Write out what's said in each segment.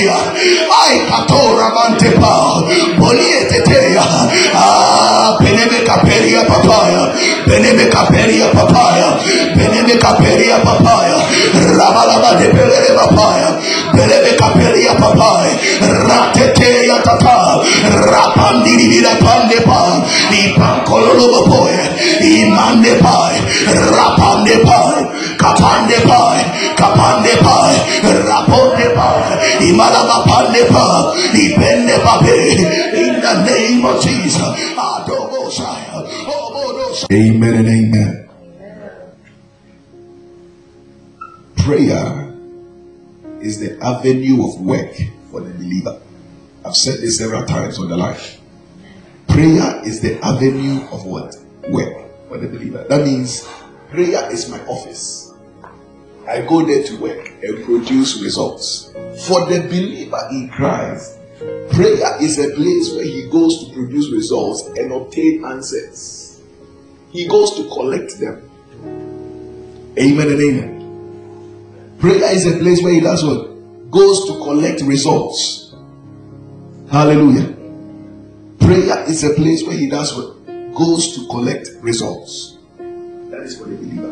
Bosia, I Katora Mantepa, Bolietetea, Ah, Beneme Caperia Papaya, Beneme Caperia Papaya, Beneme Caperia Papaya, Rabalaba de Pere Papaya, Beneme Caperia Papaya, Ratetea Tata, Rapandiri Vira Pandepa, Ipankololo Boy, Imandepa, Rapandepa, Kapandepa, Kapandepa, Rapondepa, Imalaba Pandepa, Ipendepa, in the name of Jesus. Amen and amen. Prayer is the avenue of work for the believer. I've said this several times on the life. Prayer is the avenue of what? Work for the believer. That means prayer is my office. I go there to work and produce results. For the believer in Christ, prayer is a place where he goes to produce results and obtain answers. He goes to collect them. Amen and amen. Prayer is a place where he does what? Goes to collect results. Hallelujah. Prayer is a place where he does what? Goes to collect results. That is for the believer.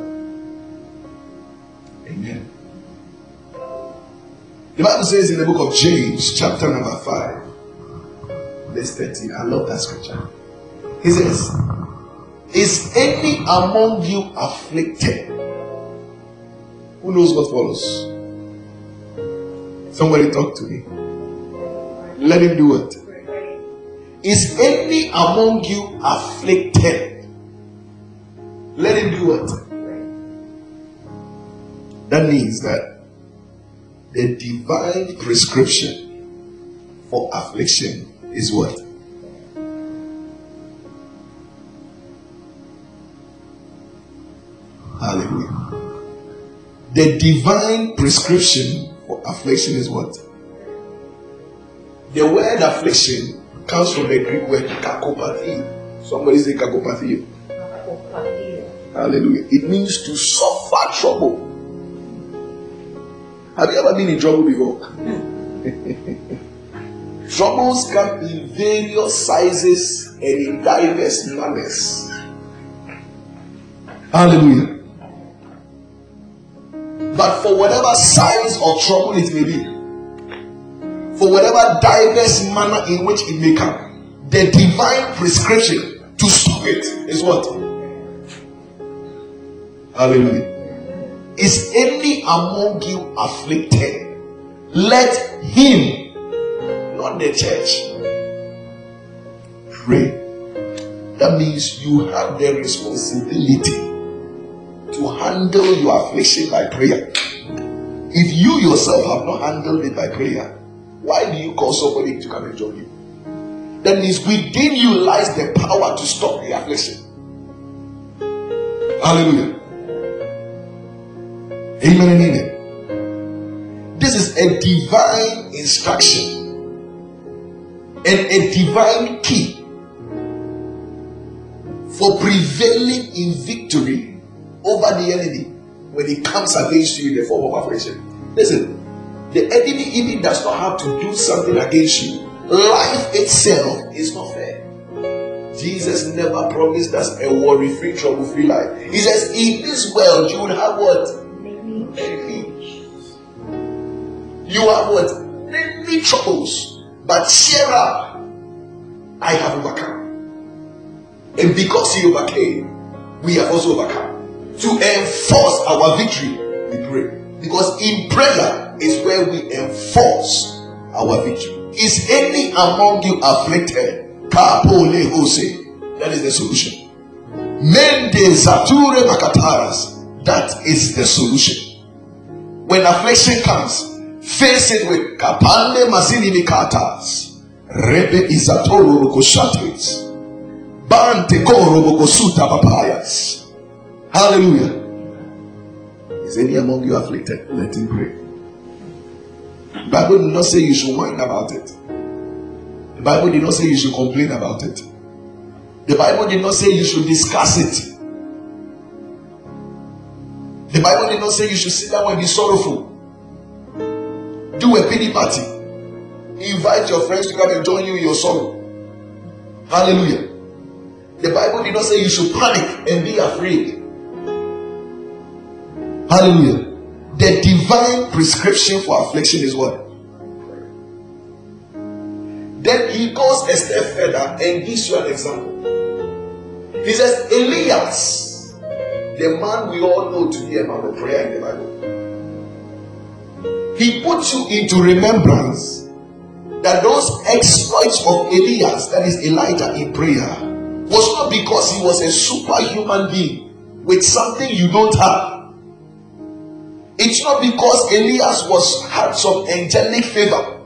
Amen. The Bible says in the book of James, chapter number 5, verse 13. I love that scripture. He says, Is any among you afflicted? Who knows what follows? Somebody talk to me. Let him do it. Is any among you afflicted? Let him do it. That means that the divine prescription for affliction is what? Hallelujah. The divine prescription for affliction is what? The word affliction comes from the Greek word kakopathy. Somebody say kakopathy. Hallelujah. It means to suffer trouble. Have you ever been in trouble before? Hmm. Troubles come in various sizes and in diverse manners. Hallelujah. But for whatever size or trouble it may be, for whatever diverse manner in which it may come, the divine prescription to stop it is what? Hallelujah. Is any among you afflicted? Let him, not the church, pray. That means you have the responsibility to handle your affliction by prayer. If you yourself have not handled it by prayer, why do you call somebody to come and join you? That means within you lies the power to stop the affliction. Hallelujah. Amen and amen. This is a divine instruction and a divine key for prevailing in victory over the enemy when he comes against you in the form of affliction. Listen, the enemy even does not have to do something against you. Life itself is not fair. Jesus never promised us a worry free, trouble free life. He says, In this world, you will have what? Many. You have what? Many troubles. But cheer up. I have overcome. And because he overcame, we have also overcome. To enforce our victory, we pray. Because in prayer is where we enforce our victory. Is any among you afflicted? Kapole Hose. That is the solution. Mende Zature Makataras. That is the solution. When affliction comes, face it with Kapande Mazini Mikatas. Rebe Izatoro Rokoshates. Bante Koro Bokosuta Papayas. Hallelujah. Is any among you afflicted? Let him pray. The Bible did not say you should whine about it. The Bible did not say you should complain about it. The Bible did not say you should discuss it. The Bible did not say you should sit down and be sorrowful. Do a pity party. Invite your friends to come and join you in your sorrow. Hallelujah. The Bible did not say you should panic and be afraid. Hallelujah. The divine prescription for affliction is what? Then he goes a step further and gives you an example. He says, Elias, the man we all know to be a man of prayer in the Bible, he puts you into remembrance that those exploits of Elias, that is Elijah in prayer, was not because he was a superhuman being with something you don't have. It's not because Elias was had some angelic favor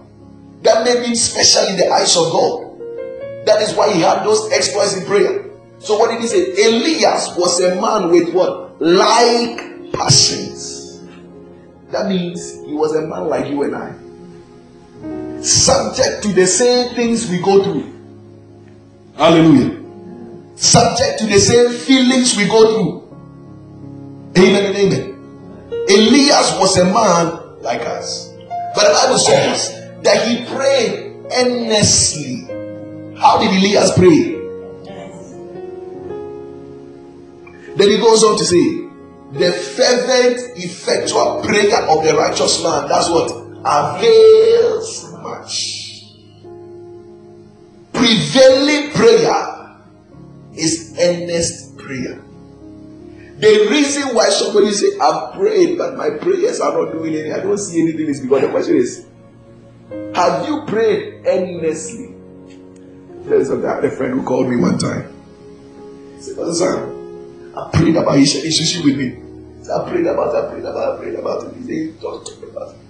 that made him special in the eyes of God. That is why he had those exploits in prayer. So what did he say? Elias was a man with what? Like passions. That means he was a man like you and I. Subject to the same things we go through. Hallelujah. Subject to the same feelings we go through. Amen and amen. Elias was a man like us. But the Bible says that he prayed earnestly. How did Elias pray? Then he goes on to say, the fervent, effectual prayer of the righteous man, that's what avails much. Prevailing prayer is earnest prayer. The reason why somebody say, I've prayed, but my prayers are not doing anything, I don't see anything, is because the question is, have you prayed endlessly? There's a, I had a friend who called me one time. He said, Pastor Sam, I prayed about his relationship with me. I prayed about it, I prayed about it, I prayed about it. He said, talk to me about it.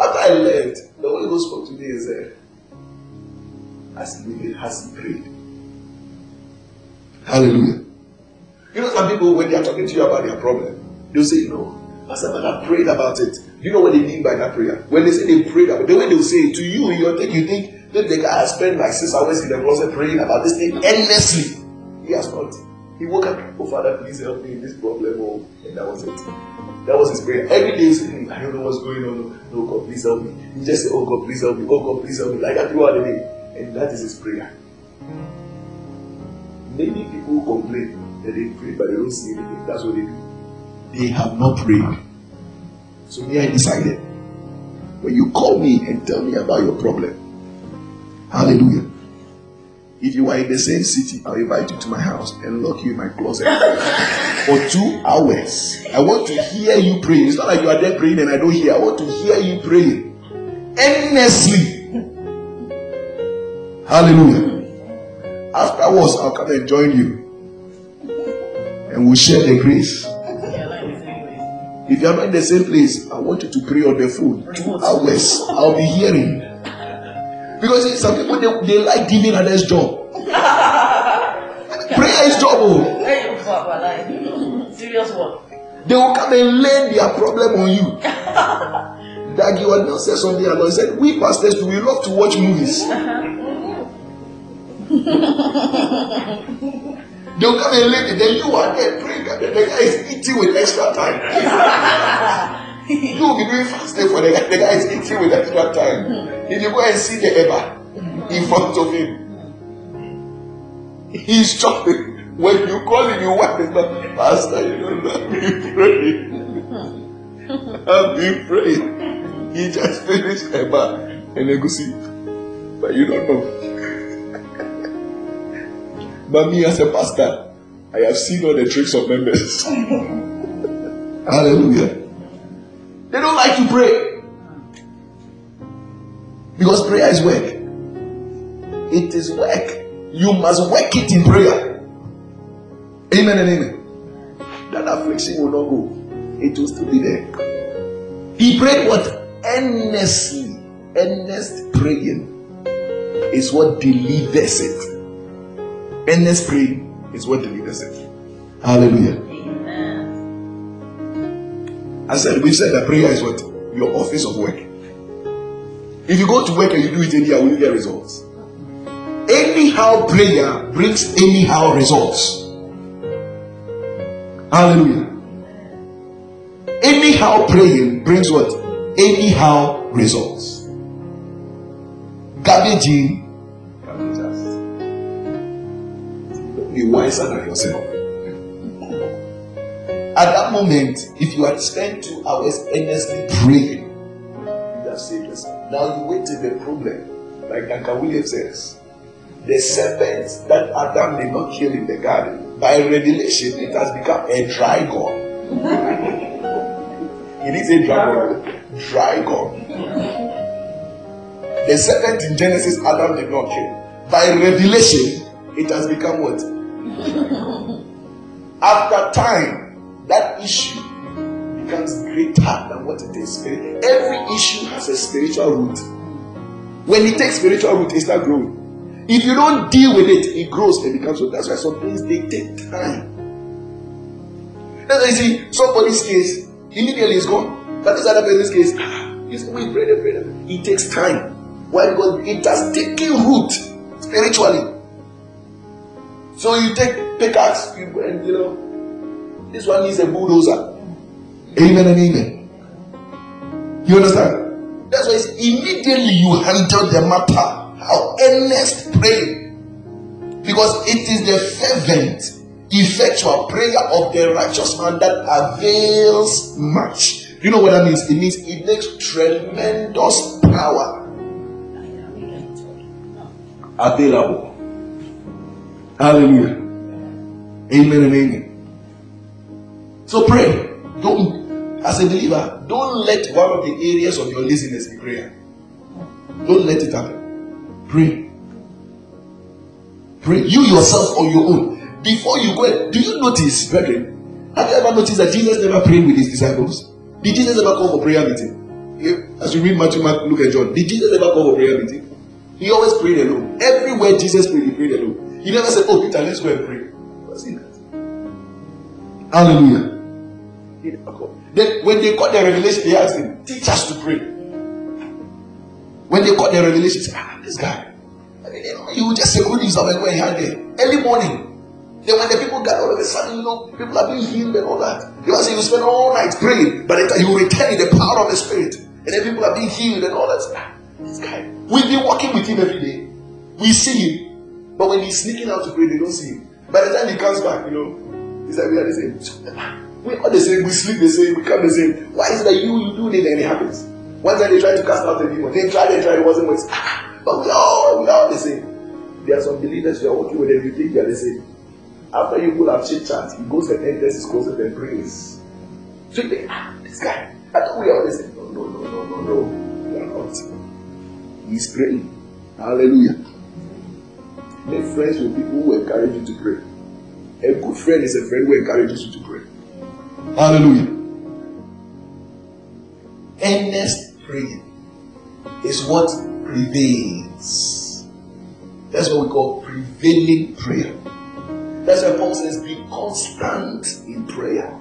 After I left, the Holy Ghost spoke to me and said, Has he, has he prayed? Hallelujah. You know, some people, when they are talking to you about their problem, they'll say, No, Pastor, but I prayed about it. You know what they mean by that prayer? When they say they prayed about it, the way they will say it to you, you think you think that the guy has spent like six hours in the closet praying about this thing endlessly. He has not. He woke up, oh Father, please help me in this problem. Oh, and that was it. That was his prayer. Every day saying, hmm, I don't know what's going on. Oh. No, God, please help me. He just said, Oh God, please help me. Oh God, please help me. Like that throughout the day. And that is his prayer. Many people complain they pray, but they don't see anything. That's what they do. They have not prayed. So me, I decided. When you call me and tell me about your problem, hallelujah. If you are in the same city, I'll invite you to my house and lock you in my closet for two hours. I want to hear you praying. It's not like you are there praying and I don't hear. I want to hear you praying endlessly. Hallelujah. Afterwards, I'll come and join you and we'll share the grace. If you are not in the same place, I want you to pray on the phone. Two hours. I'll be hearing. Because some people they, they like giving others job. Prayer is job. Oh. Serious work. They will come and lay their problem on you. Dagi was not said something and he said, We pastors we love to watch movies. They'll come and lay then you are there praying. The guy is eating with extra time. you will be doing fasting for the guy. The guy is eating with extra time. If you go and see the Eba in front of him, he's chopping. When you call him, you want him, but Pastor, you don't pray. I've been praying. He just finished Eba and Egusi. But you don't know. But me as a pastor, I have seen all the tricks of members. Hallelujah. They don't like to pray. Because prayer is work. It is work. You must work it in prayer. Amen and amen. That affliction will not go. It will still be there. He prayed what? Earnestly. Earnest praying is what delivers it. Earnest praying is what delivers it. Hallelujah. Amen. I said, we said that prayer is what? Your office of work. If you go to work and you do it anyhow, will you get results? Anyhow, prayer brings anyhow results. Hallelujah. Anyhow, praying brings what? Anyhow results. Garbage Be wiser than yourself. At that moment, if you had spent two hours earnestly praying, you have saved yourself. Now you wait till the problem, like Duncan Williams says. The serpent that Adam did not kill in the garden, by revelation, it has become a dry god. it is a dry god. Dry god. The serpent in Genesis, Adam did not kill. By revelation, it has become what? After time, that issue becomes greater than what it is. Every issue has a spiritual root. When it takes spiritual root, it starts growing. If you don't deal with it, it grows and becomes so. That's why some things they take time. That's why you see somebody's case immediately is gone, but this other person's case, ah, you we pray, pray, It takes time. Why? Because it has taken root spiritually. So you take pickaxe, you and you know this one needs a bulldozer. Amen and amen. You understand? That's why immediately you handle the matter. How earnest pray. Because it is the fervent, effectual prayer of the righteous man that avails much. You know what that means? It means it makes tremendous power available. Hallelujah. Amen and amen. So pray. Don't, as a believer, don't let one of the areas of your laziness be prayer. Don't let it happen. Pray. Pray. You yourself on your own. Before you go, do you notice, brethren? Have you ever noticed that Jesus never prayed with his disciples? Did Jesus ever call for prayer meeting? As you read Matthew, Mark, Luke, and John, did Jesus ever call for prayer meeting? He always prayed alone. Everywhere Jesus prayed, he prayed alone. He never said, Oh, Peter, let's go and pray. Hallelujah. Then when they got the revelation, they asked him, teach us to pray. When they got the revelation, say, ah, this guy. I mean, you, know, you just say good news of where he had there. Early morning. Then when the people got all of a sudden, you know, people are being healed and all that. You must say you spend all night praying, but you return in the power of the spirit. And then people are being healed and all that. Ah, this guy. We've been working with him every day. We see him. But when he's sneaking out to pray, they don't see him. By the time he comes back, you know, he's like, we are the same. We all the same, we sleep the same, we come the same. Why is it that you you do it and it happens? One time they tried to cast out the demon. They tried, they tried, it wasn't working. But we all we are the same. There are some believers you are working with them, you think you are the same. After you pull up chit chat, he goes and enters his closet and prays. So you think, ah, this guy, I thought we are the same. No, no, no, no, no, no. We are not. He's praying. Hallelujah. Make friends with people who encourage you to pray. A good friend is a friend who encourages you to pray. Hallelujah. Earnest prayer is what prevails. That's what we call prevailing prayer. That's why Paul says, be constant in prayer.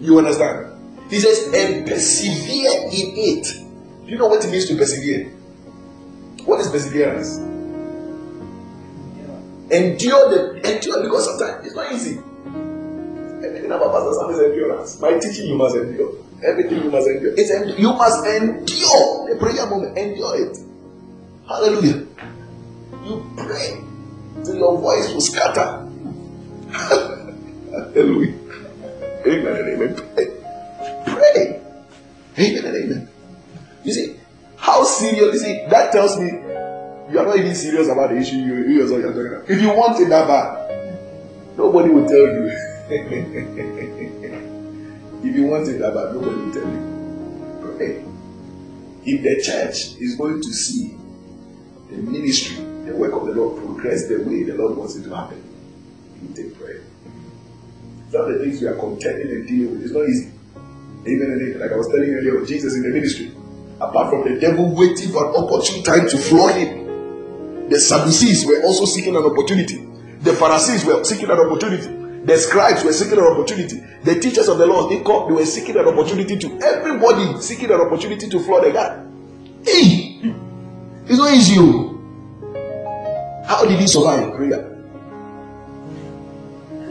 You understand? He says, and persevere in it. Do you know what it means to persevere? What is perseverance? Endure the endure because sometimes it's not easy. Everything about Pastor Sam is endurance. My teaching you must endure. Everything you must endure. It's end- you must endure the prayer moment. Endure it. Hallelujah. You pray till your voice will scatter. Hallelujah. Amen and amen. Pray. Pray. Amen and amen. You see, how serious, you see, that tells me you are not even serious about the issue you, you yourself are talking about. If you want it that bad, nobody will tell you. if you want it that bad, nobody will tell you. Pray. If the church is going to see the ministry, the work of the Lord progress the way the Lord wants it to happen, you take prayer. Some of the things we are contending and dealing with. It's not easy. Amen and amen. Like I was telling you earlier, Jesus in the ministry. Apart from the devil waiting for an opportune time to floor him, the Sadducees were also seeking an opportunity. The Pharisees were seeking an opportunity. The scribes were seeking an opportunity. The teachers of the law, they, called, they were seeking an opportunity to everybody seeking an opportunity to flood the guy. Hey, it's not easy. Oh. How did he survive prayer?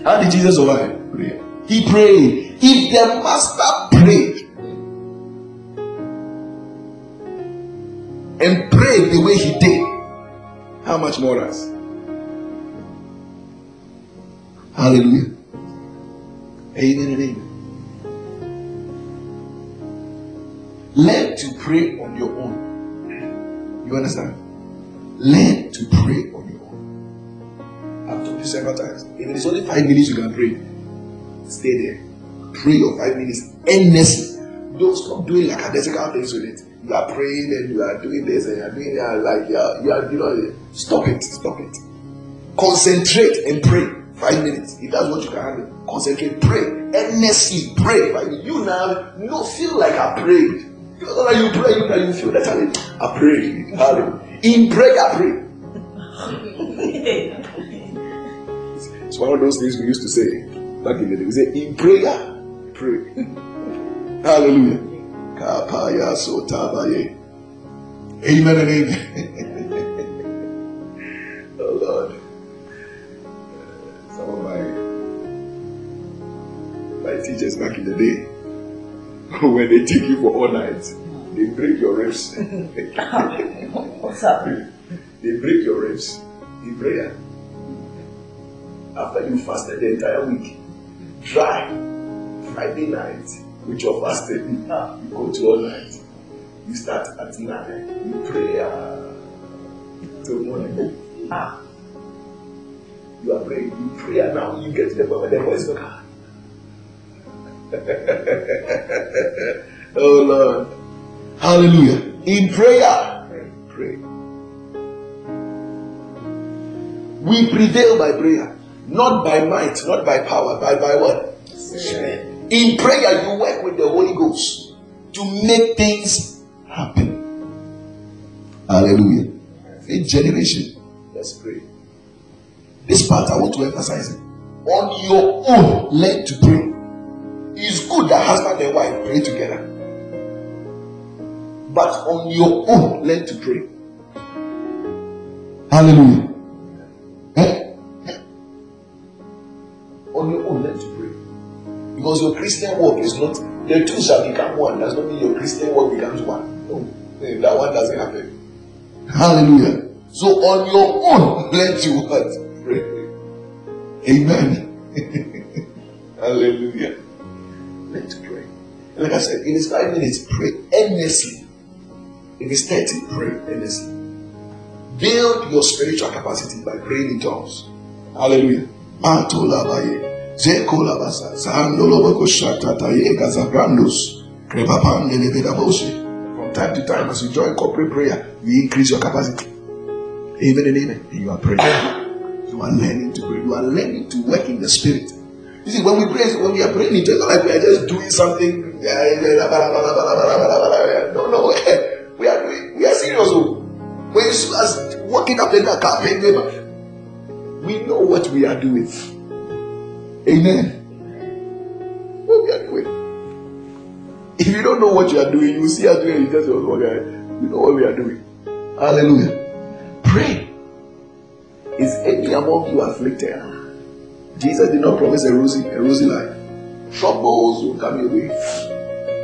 How did Jesus survive prayer? He prayed. If the master prayed and prayed the way he did, How much more us? Hallelujah. Amen and amen. Learn to pray on your own. You understand? Learn to pray on your own. I've told you several times. If it is only five minutes you can pray, stay there. Pray your five minutes endlessly. Don't stop doing like a identical things with it. You are praying and you are doing this and you are doing that like you are, you are you know stop it, stop it. Concentrate and pray. Five minutes. If that's what you can handle, concentrate, pray, earnestly pray. You now you don't feel like I prayed. You know that you pray, you that you feel that I prayed. Hallelujah. In prayer, pray. it's one of those things we used to say back in the day. We say in prayer, pray. Hallelujah. Amen and amen. oh Lord. Some of my my teachers back in the day, when they take you for all night, they break your ribs. What's up? They break your ribs in prayer. After you fasted the entire week, dry Friday night with your fasting, you go to all night. You start at nine, you pray uh, till morning. Ah. You are praying, you pray and now, you get to the point where the voice goes, ah. oh Lord. Hallelujah. In prayer, pray. We prevail by prayer, not by might, not by power, but by what? In prayer, you work with the Holy Ghost to make things happen. Hallelujah. Faith generation. Let's pray. This part I want to emphasize it. On your own, learn to pray. It's good that husband and wife pray together. But on your own, learn to pray. Hallelujah. Because your Christian work is not, the two shall become one. Does not mean your Christian work becomes one. No, that one doesn't happen. Hallelujah. So on your own, learn you what? Pray. Amen. Hallelujah. To pray. Like I said, in it's five minutes, pray endlessly. If it's 30, pray endlessly. Build your spiritual capacity by praying in tongues. Hallelujah. From time to time, as you join corporate prayer, you increase your capacity. Even in amen. You are praying. You are learning to pray. You are learning to work in the spirit. You see, when we pray, when we are praying, it's not like we are just doing something. No, no. We are doing, we are serious. Oh. When you see us walking up in the car, we know what we are doing. Amen. What we are doing. If you don't know what you are doing, you see us doing, you just oh, we know what we are doing. Hallelujah. Pray. Is any among you afflicted? Jesus did not promise a rosy, a rosy life. Troubles will come your way.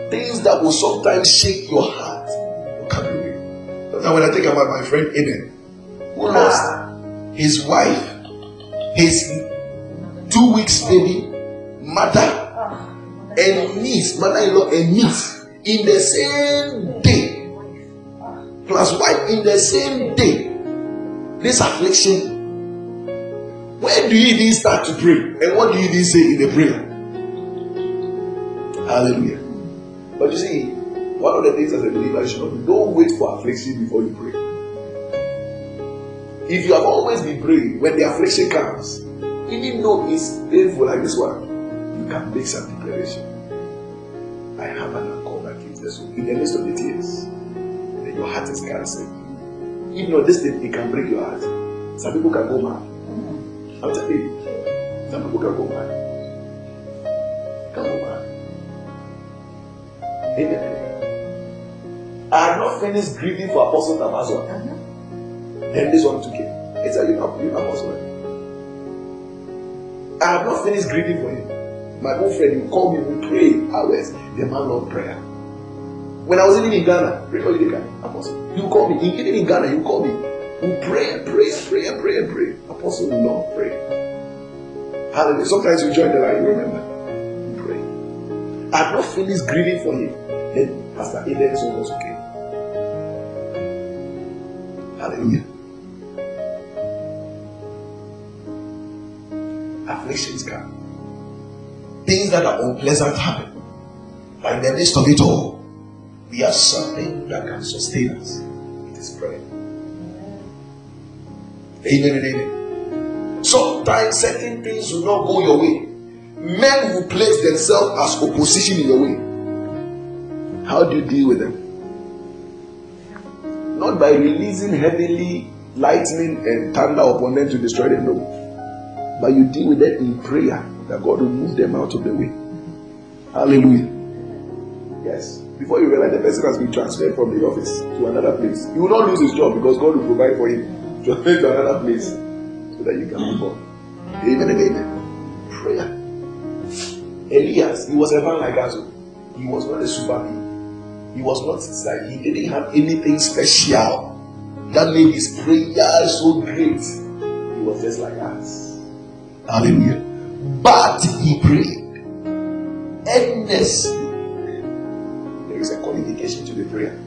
Things that will sometimes shake your heart will come your way. Sometimes when I think about my friend Eden, who lost his wife, his two weeks baby, mother, and niece, mother-in-law and niece in the same day, plus wife in the same day. This affliction. Where do you even start to pray? And what do you even say in the prayer? Hallelujah. But you see, one of the things as a believer, you should not don't wait for affliction before you pray. If you have always been praying, when the affliction comes, even though it's painful like this one, you can make some declaration. I have an uncle that the soul in the midst of the tears. Then your heart is cancelled. Even though this thing it can break your heart. Some people can go mad. I'm telling you, some people can go mad. Can go mad. Amen. I had not finished grieving for Apostle Tabaswa. Uh-huh. Then this one took it. It's a you know, you know, apostle. I have not finished grieving for him. My old friend, he call me, he we pray hours. The man loved prayer. When I was living in Ghana, for you, Apostle. You call me. Even in Ghana, you call me. We pray and pray and pray and pray and pray. Apostle will not pray. Hallelujah. Sometimes you join the line, you remember. We pray. I have not finished grieving for him. Then Pastor Eden is almost okay. Hallelujah. Afflictions come. Things that are unpleasant happen. But in the midst of it all, we have something that can sustain us. It is prayer. Amen amen. Sometimes certain things will not go your way. Men will place themselves as opposition in your way. How do you deal with them? Not by releasing heavenly lightning and thunder upon them to destroy them, no. But you deal with them in prayer that God will move them out of the way. Hallelujah. Yes. Before you realize the person has been transferred from the office to another place, he will not lose his job because God will provide for him transferred to another place so that you can move on. Amen and amen. Prayer. Elias, he was a man like us. He was not a superman. He was not like he didn't have anything special that made his prayer so great. He was just like us. Hallelujah. But he prayed earnestly. There is a qualification to the prayer.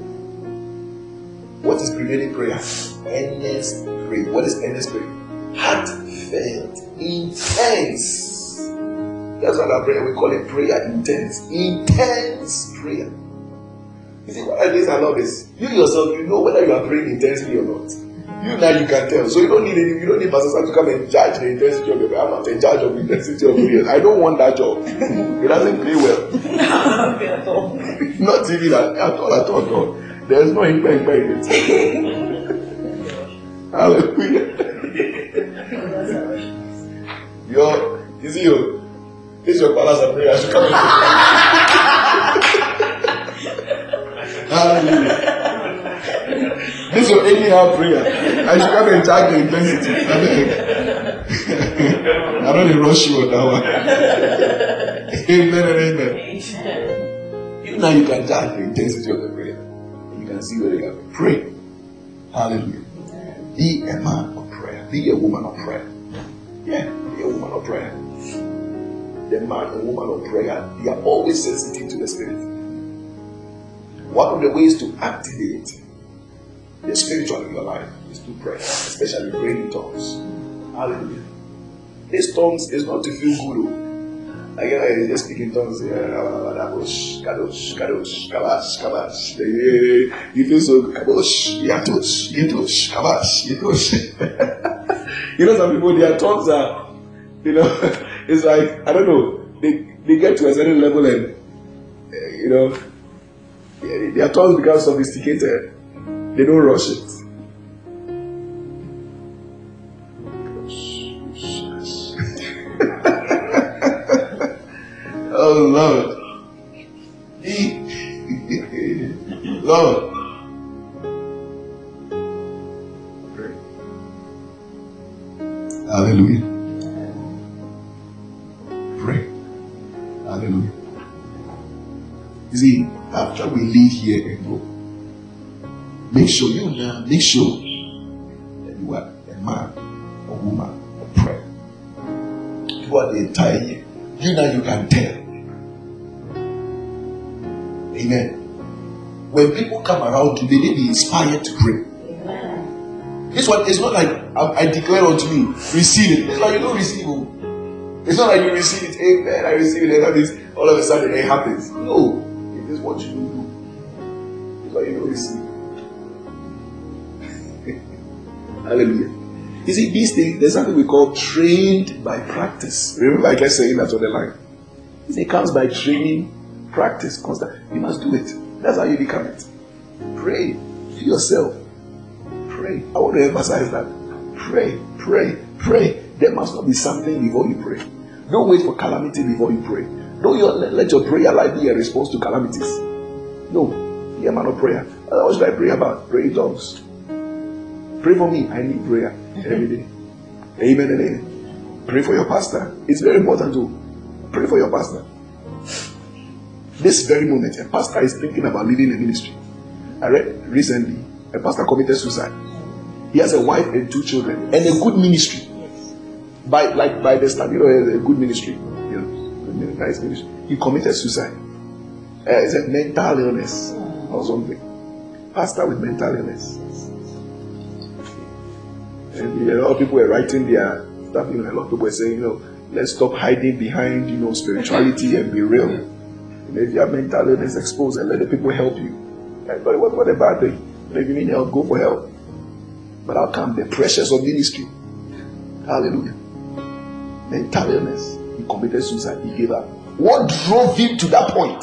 What is prevailing prayer? Earnest prayer. What is earnest prayer? Heartfelt, intense. That's what our prayer we call it prayer intense. Intense prayer. You see, what these I love is you yourself, you know whether you are praying intensely or not. You now you can tell. So you don't need any, you don't need Pastor to come and judge the intensity of your. I'm not in charge of the intensity of prayer. I don't want that job. It doesn't pay well. not even at, at all, at all, at all. There's no impact by it. Hallelujah. Yo, you see you. This is your palace of prayer. I should Hallelujah. Your anyhow prayer. I should come and check the intensity. I don't rush you on that one. Amen and amen. You know you can judge the intensity of the prayer You can see where they are. Pray. Hallelujah. Be a man of prayer. Be a woman of prayer. Yeah, be a woman of prayer. The man and woman of prayer, they are always sensitive to the Spirit. One of the ways to activate the spiritual in your life is to pray, especially praying in tongues. Hallelujah. These tongues is not to feel good. Oh. I just speak in tongues. Kadosh, kadosh, kadosh, kabash, kabash. You feel so kadosh, yatosh, yatosh, kabash, yatosh. you know, some people, their tongues are, you know, it's like, I don't know, they, they get to a certain level and, eh, you know, their tongues become sophisticated. They don't rush it. Oh love Lord. Make sure that you are a man or woman of prayer. You are the entire year. You know you can tell Amen. When people come around you, they need to be inspired to pray. This one is not like I, I, declare unto you, receive it. It's like you don't receive it. It's not like you receive it, amen. I receive it, and means all of a sudden it happens. No, Hallelujah. You see, these things, there's something we call trained by practice. Remember, I kept saying that on the line. It comes by training Practice constant. You must do it. That's how you become it. Pray to yourself. Pray. I want to emphasize that. Pray, pray, pray. There must not be something before you pray. Don't wait for calamity before you pray. Don't let your prayer life be a response to calamities. No. Be a man of prayer. What should I pray about? Pray tongues. Pray for me. I need prayer every day. Amen and amen. Pray for your pastor. It's very important to pray for your pastor. This very moment, a pastor is thinking about leaving the ministry. I read recently a pastor committed suicide. He has a wife and two children and a good ministry. By like by the start, you know, a good ministry, you know, nice ministry. He committed suicide. Uh, it's mental illness or something. Pastor with mental illness. And a lot of people were writing their stuff. You know, a lot of people were saying, you know, let's stop hiding behind, you know, spirituality and be real. And if you have mental illness, expose and let the people help you. But what, what a bad thing. If you need help, go for help. But how come the pressures of ministry? Hallelujah. Mental illness. He committed suicide. He gave up. What drove him to that point?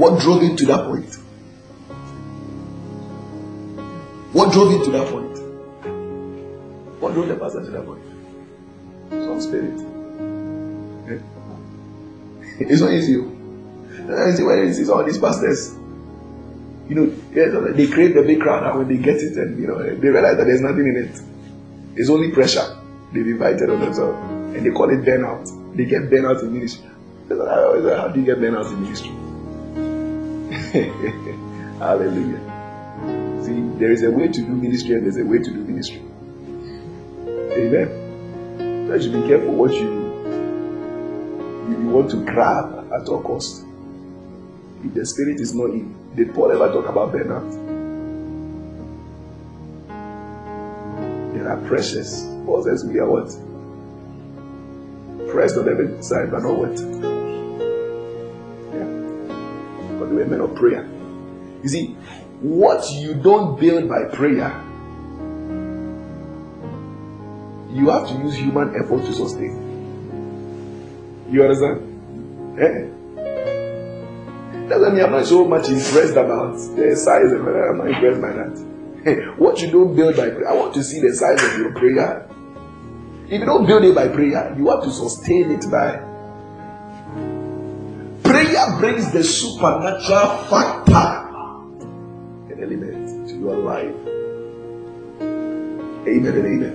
What drove him to that point? What drove him to that point? What drove the pastor to that point? Some spirit. Eh? It's not easy. It's not when you see all these pastors, you know, eh, they create the big crowd, and when they get it, and you know, eh, they realize that there's nothing in it. It's only pressure they've invited on themselves, and they call it burnout. They get burnout in ministry. How do you get burnout in ministry? Hallelujah. See, there is a way to do ministry, and there's a way to do ministry. Amen. So you should be careful what you you want to grab at all cost. If the spirit is not in, did Paul ever talk about burnout? There are pressures. Paul says we are what? Pressed on every side, but not what? Of prayer. You see, what you don't build by prayer, you have to use human effort to sustain. You understand? Eh? Doesn't mean I'm not so much impressed about the size of it. I'm not impressed by that. what you don't build by prayer, I want to see the size of your prayer. If you don't build it by prayer, you have to sustain it by. Prayer brings the supernatural factor, an element to your life. Amen and amen.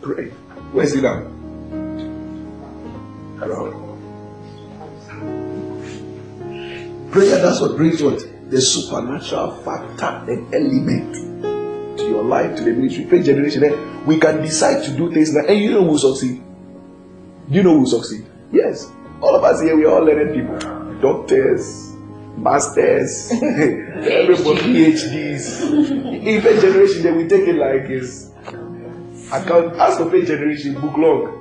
Pray. Where's it down? Around. Prayer, that's what brings what? The supernatural factor and element to your life, to the ministry. Faith generation. Eh? we can decide to do things like, and you know who will succeed? You know who will succeed? Yes. All of us here, we are all learned people. Doctors, masters, everybody PhDs. Faith generation, then we take it like is account as for faith generation, book long.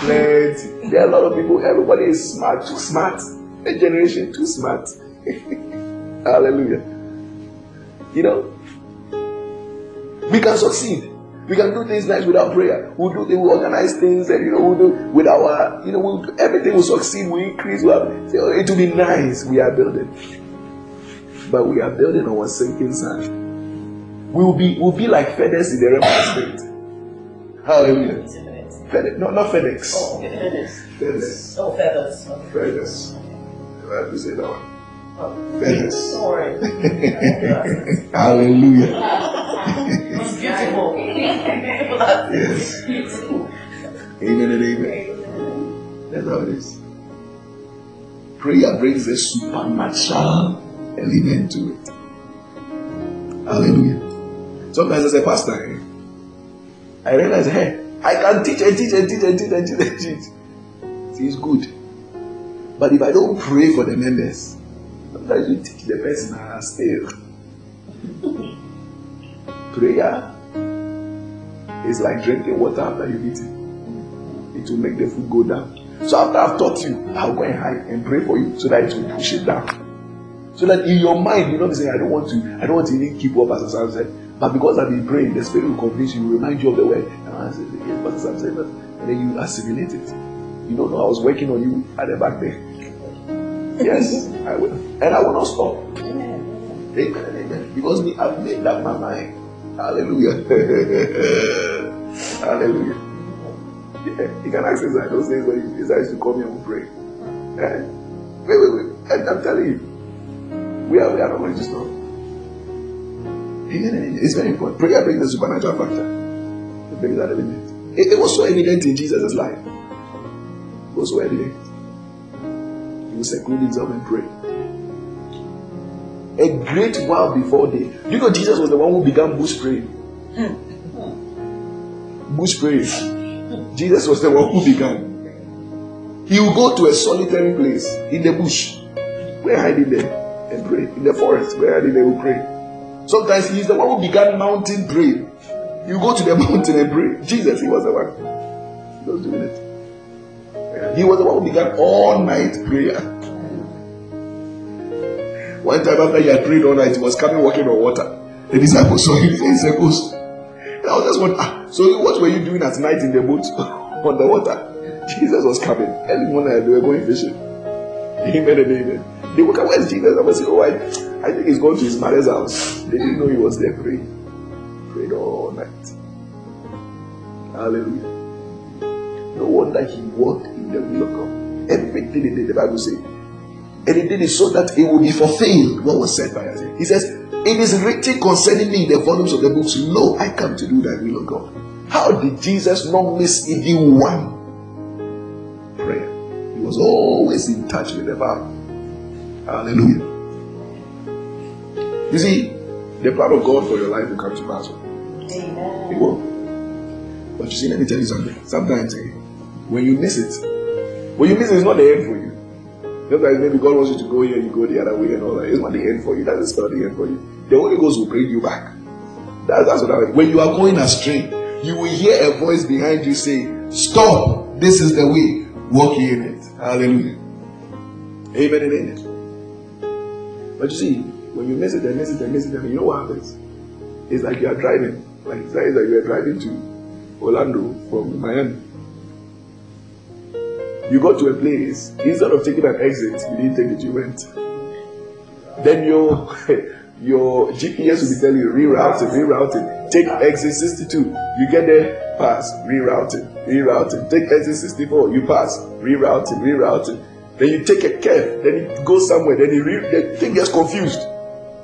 Plenty. There are a lot of people, everybody is smart, too smart. Faith generation, too smart. Hallelujah. You know, we can succeed. We can do things nice without prayer. We'll do things, we'll organize things, and you know, we'll do with our, you know, we'll do, everything will succeed, we increase, we'll have, so it will be nice. We are building. But we are building on a sinking sand. We will be we'll be like feathers in the realm of spirit. Hallelujah. FedEx, no, not FedEx. Oh, feathers. Feathers. Oh, feathers. Feathers. I have to say that one. Feathers. Sorry. Hallelujah. It's beautiful. Yes. Amen and amen. That's how it is. Prayer brings a supernatural element to it. Hallelujah. Sometimes as a pastor, eh, I realize, hey, I can teach and teach and teach and teach and teach and teach. See, it's good. But if I don't pray for the members, sometimes you teach the person and still. Prayer is like drinking water after you've eaten. It will make the food go down. So after I've taught you, I'll go and hide and pray for you so that it will push it down. So that in your mind you don't say, I don't want to, I don't want to even keep up as Sam said. But because I've been praying, the spirit will convince you, will remind you of the word. And I said, yes, Pastor Sam said that. And then you assimilate it. You don't know I was working on you at the back there. Yes, I will. And I will not stop. Amen. Amen. Amen. Because me, I've made up my mind. Hallelujah. Hallelujah. Yeah, you can ask inside those days when he decides to come here and pray. Eh? Wait, wait, wait. And I'm telling you, we are, we are not going to stop. It's very important. Prayer brings the supernatural factor. It brings that element. It, it was so evident in Jesus' life. It was where he He will seclude himself and pray. A great while before day. You know, Jesus was the one who began bush praying. Hmm. Bush praying. Jesus was the one who began. He will go to a solitary place in the bush. Where hiding there and pray. In the forest, where hiding there will pray. Sometimes he is the one who began mountain praying. You go to the mountain and pray. Jesus, he was the one. He was doing it. He was the one who began all night prayer. One time after he had prayed all night, he was coming walking on water. The disciples saw him. He said, Ghost. I was just wondering, ah, so what were you doing at night in the boat on the water? Jesus was coming. Early morning, they were going fishing. Amen and amen. They woke up, where's Jesus? I was say, oh, I, I think he's going to his mother's house. They didn't know he was there praying. Prayed all night. Hallelujah. No wonder he walked in the will of God. Everything did, the Bible says. And he did it so that it would be fulfilled what was said by Isaiah. He says, It is written concerning me in the volumes of the books, Lo, I come to do the will of God. How did Jesus not miss even one prayer? He was always in touch with the Father. Hallelujah. You see, the plan of God for your life will come to pass. Amen. It will. But you see, let me tell you something. Sometimes eh, when you miss it, when you miss it, it's not the end for you. Sometimes maybe God wants you to go here, you go the other way and all that. It's not the end for you. That's not the end for you. The Holy Ghost will bring you back. That's what I mean. When you are going astray, you will hear a voice behind you say, Stop, this is the way, walk in it. Hallelujah. Amen and amen. But you see, when you miss it and miss it and miss it, and you know what happens? It's like you are driving. Like it's like you are driving to Orlando from Miami. You got to a place, instead of taking an exit, you didn't take it, you went. Then your your GPS will be telling you rerouting, rerouting. Take exit 62. You get there, pass, rerouting, rerouting. Take exit 64, you pass, rerouting, rerouting. Then you take a curve, then it goes somewhere, then you re- the thing gets confused.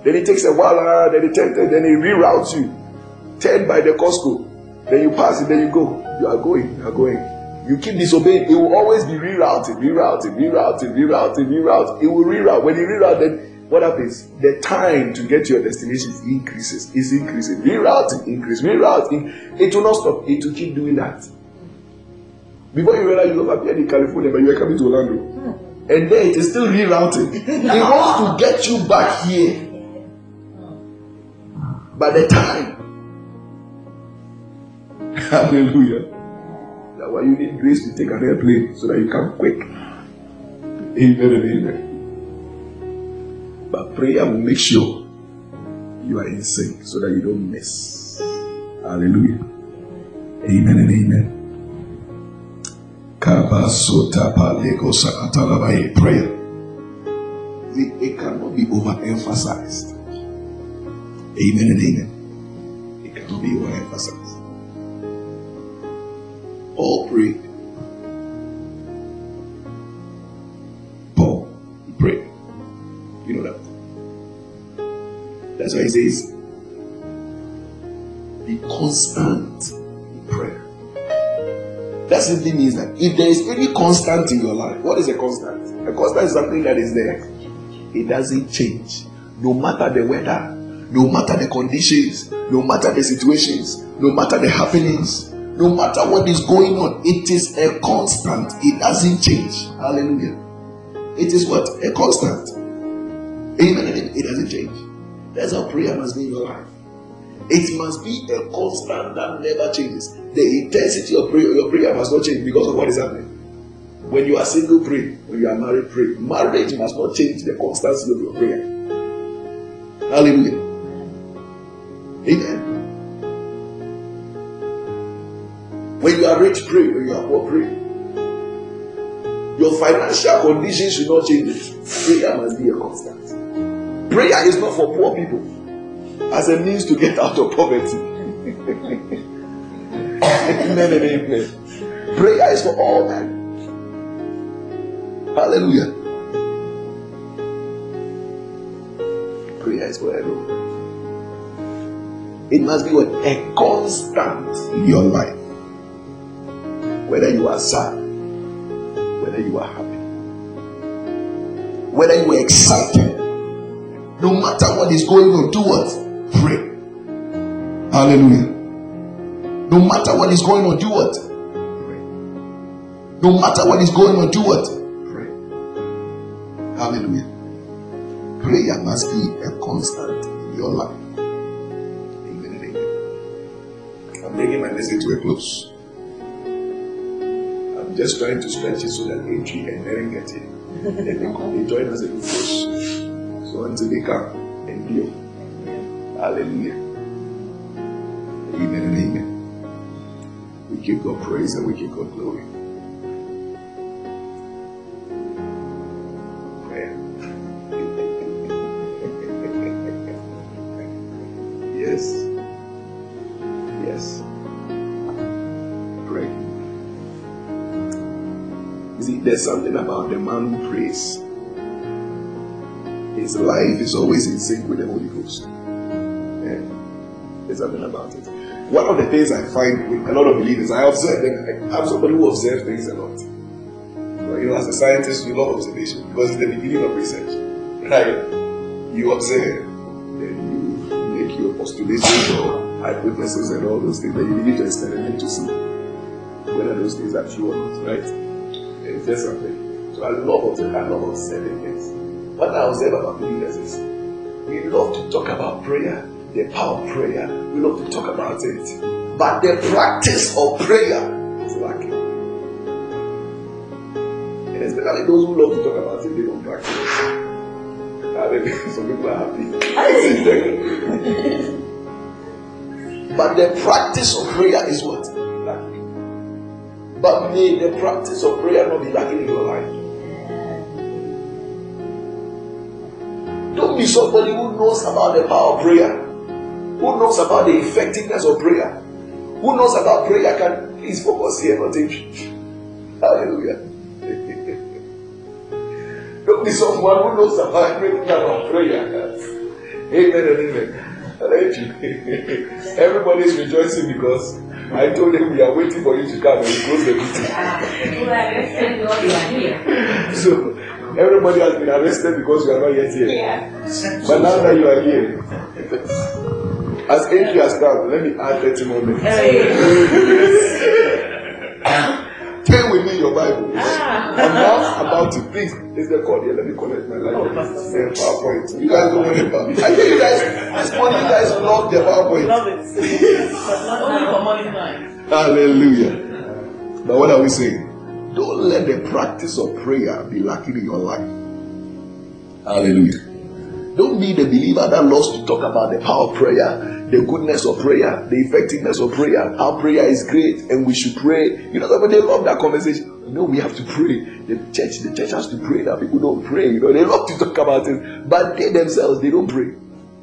Then it takes a while, uh, then it turns, then it reroutes you. Turn by the Costco. Then you pass it, then you go. You are going, you are going. You keep disobeying, it will always be rerouting, rerouting, rerouting, rerouting, rerouting. It will reroute. When you reroute, then what happens? The time to get to your destination increases, is increasing. Rerouting, increase, rerouting. It will not stop. It will keep doing that. Before you realize you have appeared in California, but you are coming to Orlando. Hmm. And then it is still rerouting. It wants to get you back here. By the time. Hallelujah. Why you need grace to take an airplane so that you come quick. Amen and amen. But prayer will make sure you are in sync so that you don't miss. Hallelujah. Amen and amen. Prayer. It cannot be overemphasized. Amen and amen. It cannot be overemphasized. All pray. Paul pray. You know that. That's why he says, be constant in prayer. That simply means that if there is any constant in your life, what is a constant? A constant is something that is there. It doesn't change. No matter the weather, no matter the conditions, no matter the situations, no matter the happenings, no matter what is going on, it is a constant. It doesn't change. Hallelujah. It is what? A constant. Amen. It doesn't change. That's how prayer must be in your life. It must be a constant that never changes. The intensity of prayer, your prayer must not change because of what is happening. When you are single, pray. When you are married, pray. Marriage must not change the constancy of your prayer. Hallelujah. Amen. When you are rich, pray. When you are poor, pray. Your financial conditions should not change Prayer must be a constant. Prayer is not for poor people as a means to get out of poverty. Prayer is for all men. Hallelujah. Prayer is for everyone. It must be what? A constant in your life. Whether you are sad, whether you are happy, whether you are excited, no matter what is going on, do what? Pray. Hallelujah. No matter what is going on, do what? Pray. No matter what is going on, do what? Pray. Hallelujah. Prayer must be a constant in your life. Amen. I'm bringing my message to a close. Just trying to stretch it so that Adri and Mary get it. And they, they join us in the push. So until they come and deal. Hallelujah. Amen and amen. We give God praise and we give God glory. There's something about the man who prays. His life is always in sync with the Holy Ghost. Yeah. There's something about it. One of the things I find with a lot of believers, I observe them. I'm somebody who observes things a lot. You know, as a scientist, you love observation because it's the beginning of research. Right? You observe, then you make your postulations or hypotheses and all those things. Then you begin to experiment to see whether those things are true or not. Right? Just something. So I love observing. I love observing things. What I observe about believers is we love to talk about prayer the power of prayer. We love to talk about it. But the practice of prayer is lacking. And especially those who love to talk about it, they don't practice ah, it. Some people are happy. but the practice of prayer is what? But may the practice of prayer not be lacking in your life. Don't be somebody who knows about the power of prayer who knows about the effectiveness of prayer, who knows about prayer can please focus here, not in Hallelujah. Don't be someone who knows about everything about prayer. Amen and amen. Everybody is rejoicing because I told them we are waiting for you to come and we close the meeting. so everybody has been arrested because you are not yet here. But now that you are here, as Adri has come, let me add 30 more minutes. Oh, Turn with me your Bible. Ah. I'm now about to please. Is the code here? Let me connect my life. Oh, yeah, PowerPoint. You guys don't want it. I think you guys, this morning, you guys love the PowerPoint. Love it. but not only for morning time. Hallelujah. But what are we saying? Don't let the practice of prayer be lacking in your life. Hallelujah. Don't be the believer that loves to talk about the power of prayer the goodness of prayer, the effectiveness of prayer, how prayer is great and we should pray. You know, they love that conversation. Know, we have to pray. The church, the church has to pray that people don't pray. You know, they love to talk about it, but they themselves they don't pray.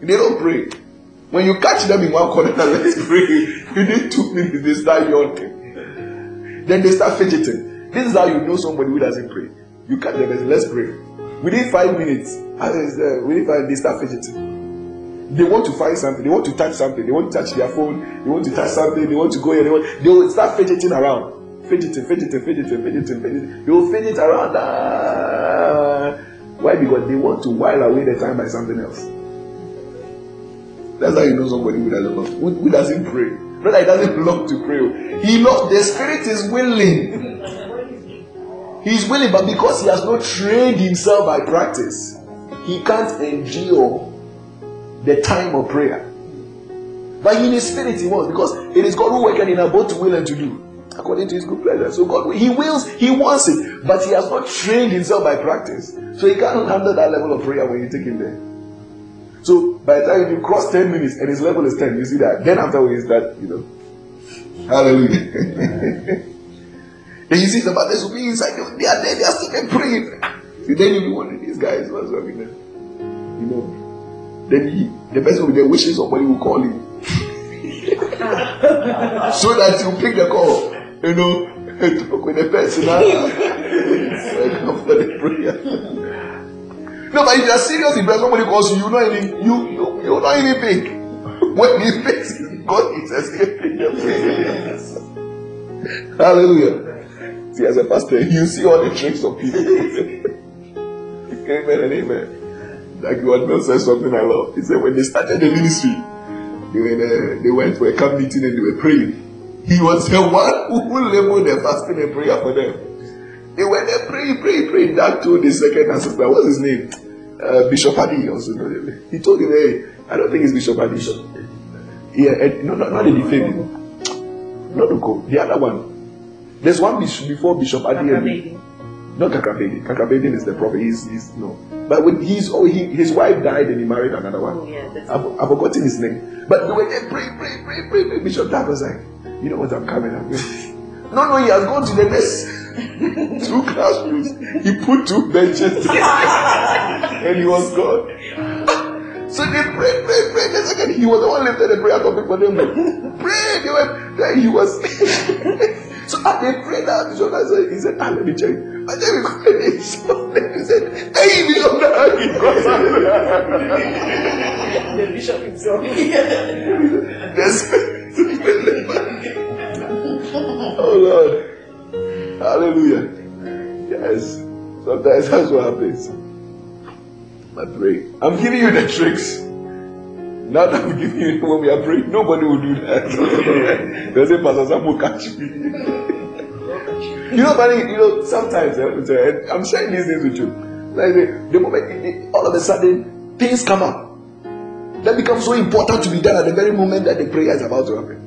They don't pray. When you catch them in one corner, let's pray. You need two minutes, they start yawning. Then they start fidgeting. This is how you know somebody who doesn't pray. You catch them and let's pray. Within five minutes, uh, within five, they start fidgeting. They want to find something. They want to touch something. They want to touch their phone. They want to touch something. They want to go here. They, want, they will start fidgeting around. Fidgeting, fidgeting, fidgeting, fidgeting, fidgeting. They will fidget around. Ah. Why? Because they want to while away the time by something else. That's how you know somebody who doesn't love, who, who doesn't pray. Not that he doesn't love to pray. He loves the spirit is willing. He's willing, but because he has not trained himself by practice, he can't endure the time of prayer. But in his spirit, he wants because it is God who worketh in our both to will and to do according to his good pleasure. So God, he wills, he wants it, but he has not trained himself by practice. So he cannot handle that level of prayer when you take him there. So by the time you cross 10 minutes and his level is 10, you see that. Then afterwards, that, you know. Hallelujah. then you see the mothers will be inside, they are there, they are still praying. Then you'll be wondering, these guys, what's with them? You know. Then he, the person with the wishes somebody will call him. so that you pick the call. You know, I talk with a person Come for the prayer. No, but if you are serious, if there is somebody calls you, you know even you you you even pick. When he picks, God is escaping the prayer. Hallelujah. See, as a pastor, you see all the tricks of people. amen and amen. Like what Bill said something I love. He said when they started the ministry, they went, they went for a camp meeting and they were praying. He was the one who labeled the fasting and prayer for them. They were there praying, praying, praying. That told the second assistant, what's his name? Uh, Bishop Adi also. He told him, hey, I don't think it's Bishop Adi. Yeah, no, no, not the defending. Not the. The other one. There's one before Bishop Adi. Not Kakabedi. Kakabedi is the prophet. He's, he's no. But when he's oh he his wife died and he married another one. Oh, yeah, I've, I've forgotten his name. But they were there pray, pray, pray, pray, pray. Bishop Dag was like, you know what I'm coming up with. No, no, he has gone to the next two classrooms. He put two benches and he was gone. So they prayed, prayed, prayed. The second he was the one lifted the prayer topic for them. Pray. They were there. He was. so as they prayed out, Bishop said, he said, ah, let me check. And then we got the. So he said, hey, Bishop Dag, he got The bishop himself. oh Lord. Hallelujah. Yes. Sometimes that's what happens. I pray. I'm giving you the tricks. Now that I'm giving you when we are praying, nobody will do that. They say, Pastor Sam will catch me. you know, but you know, sometimes uh, I'm sharing these things with you. Like the, the moment all of a sudden things come up that becomes so important to be done at the very moment that the prayer is about to happen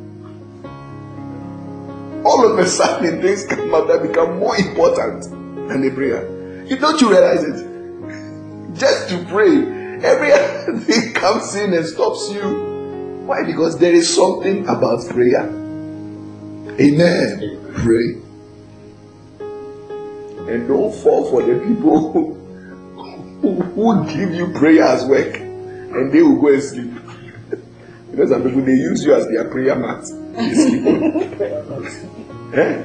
all of a sudden things come up that become more important than the prayer. You don't you realize it? Just to pray, every thing comes in and stops you. Why? Because there is something about prayer. Amen. Pray. And don't fall for the people who, who give you prayer as work and they will go and sleep. Because some people they use you as their prayer mat. eh?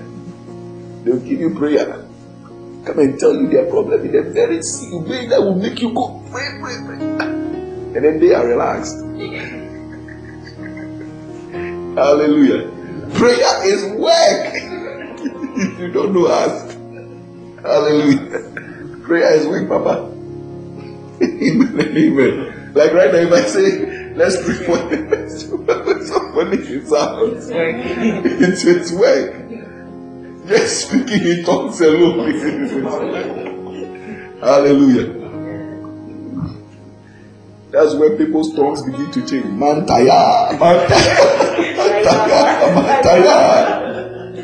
They'll give you prayer. Come and tell you their problem in a very same way that will make you go pray, pray, pray. And then they are relaxed. Hallelujah. Prayer is work. if you don't know, ask. Hallelujah. Prayer is work, Papa. Amen. Like right now, if I say, let's pray for the somebody is out, it's, it's work. Just speaking in tongues alone. Hallelujah. That's when people's tongues begin to change. Mantaya, mantaya, mantaya,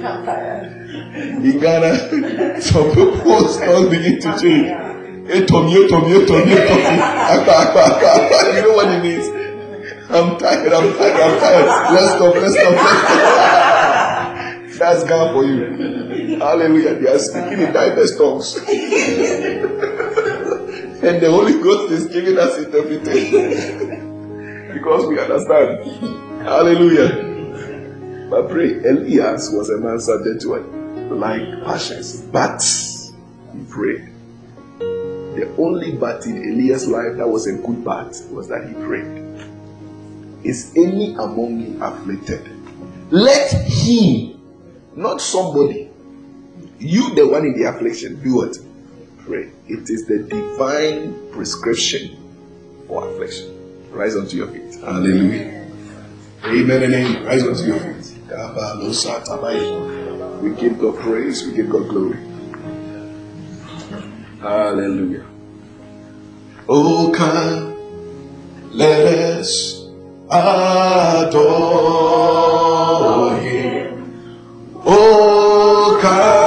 mantaya. In Ghana, some people's tongues begin to change. Etomi, etomi, etomi, etomi. You know what it means? I'm tired, I'm tired, I'm tired. Let's stop, let's stop. That's God for you. Hallelujah. They are speaking in diverse tongues. and the Holy Ghost is giving us interpretation. because we understand. Hallelujah. But pray, Elias was a man subject to it, like passions. But he prayed. The only but in Elias' life that was a good but was that he prayed. Is any among you afflicted? Let him not somebody. You, the one in the affliction, do what? Pray. It is the divine prescription for affliction. Rise unto your feet. Hallelujah. Amen and amen. Rise unto your feet. We give God praise. We give God glory. Hallelujah. Oh, come, let us adore Him. Oh, come,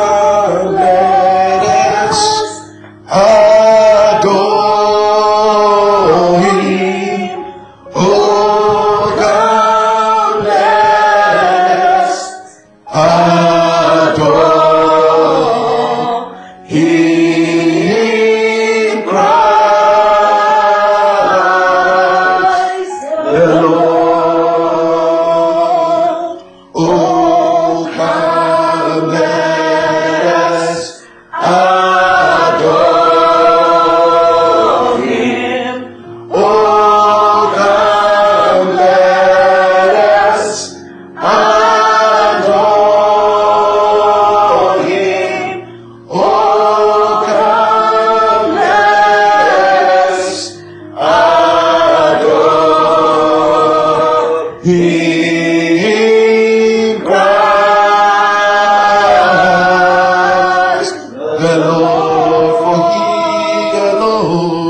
Senhor.